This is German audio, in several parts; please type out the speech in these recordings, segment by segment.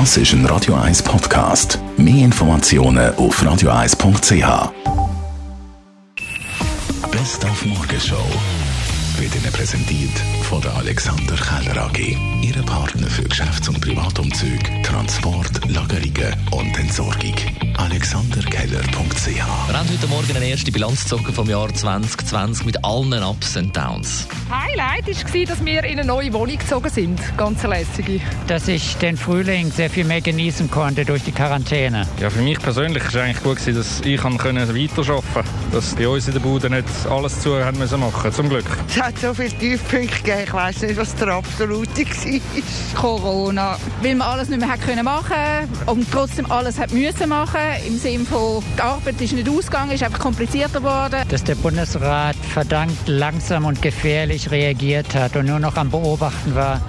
Das ist ein Radio 1 Podcast. Mehr Informationen auf radio1.ch. Best auf Morgenshow wird Ihnen präsentiert von der Alexander Keller AG. Ihre Partner für Geschäfts- und Privatumzüge, Transport, Lagerungen und Entsorgung. AlexanderKeller.ch Wir haben heute Morgen eine erste Bilanz gezogen vom Jahr 2020 mit allen Ups und Downs. Highlight war, dass wir in eine neue Wohnung gezogen sind. Ganz lässige. dass ich den Frühling sehr viel mehr genießen konnte durch die Quarantäne. Ja, für mich persönlich war es eigentlich gut, gewesen, dass ich können weiterarbeiten konnte. Dass bei uns in der Bude nicht alles zu haben müssen machen zum Glück. Es hat so viele Tiefpunkte gegeben, ich weiss nicht, was der absolute war. Corona. Weil man alles nicht mehr machen und trotzdem alles hat müssen machen. Im Sinne von, die Arbeit ist nicht ausgegangen, ist einfach komplizierter geworden. Dass der Bundesrat verdammt langsam und gefährlich reagiert hat und nur noch am Beobachten war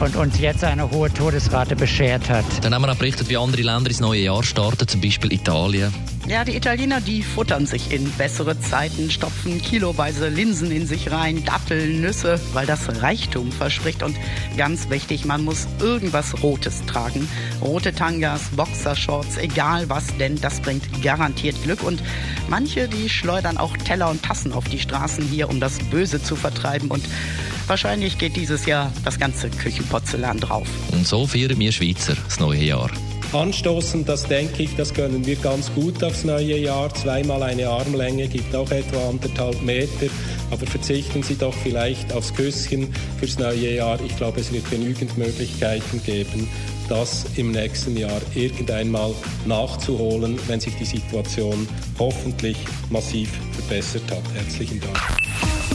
und uns jetzt eine hohe Todesrate beschert hat. Dann haben wir auch berichtet, wie andere Länder ins neue Jahr starten, zum Beispiel Italien. Ja, die Italiener, die futtern sich in bessere Zeiten, stopfen kiloweise Linsen in sich rein, Datteln, Nüsse, weil das Reichtum verspricht. Und ganz wichtig, man muss irgendwas Rotes tragen. Rote Tangas, Boxershorts, egal was, denn das bringt garantiert Glück. Und manche, die schleudern auch Teller und Tassen auf die Straßen hier, um das Böse zu vertreiben. Und wahrscheinlich geht dieses Jahr das ganze Küchenporzellan drauf. Und so feiern wir Schweizer das neue Jahr. Anstoßen, das denke ich, das können wir ganz gut aufs neue Jahr. Zweimal eine Armlänge gibt auch etwa anderthalb Meter. Aber verzichten Sie doch vielleicht aufs Küsschen fürs neue Jahr. Ich glaube, es wird genügend Möglichkeiten geben, das im nächsten Jahr irgendeinmal nachzuholen, wenn sich die Situation hoffentlich massiv verbessert hat. Herzlichen Dank.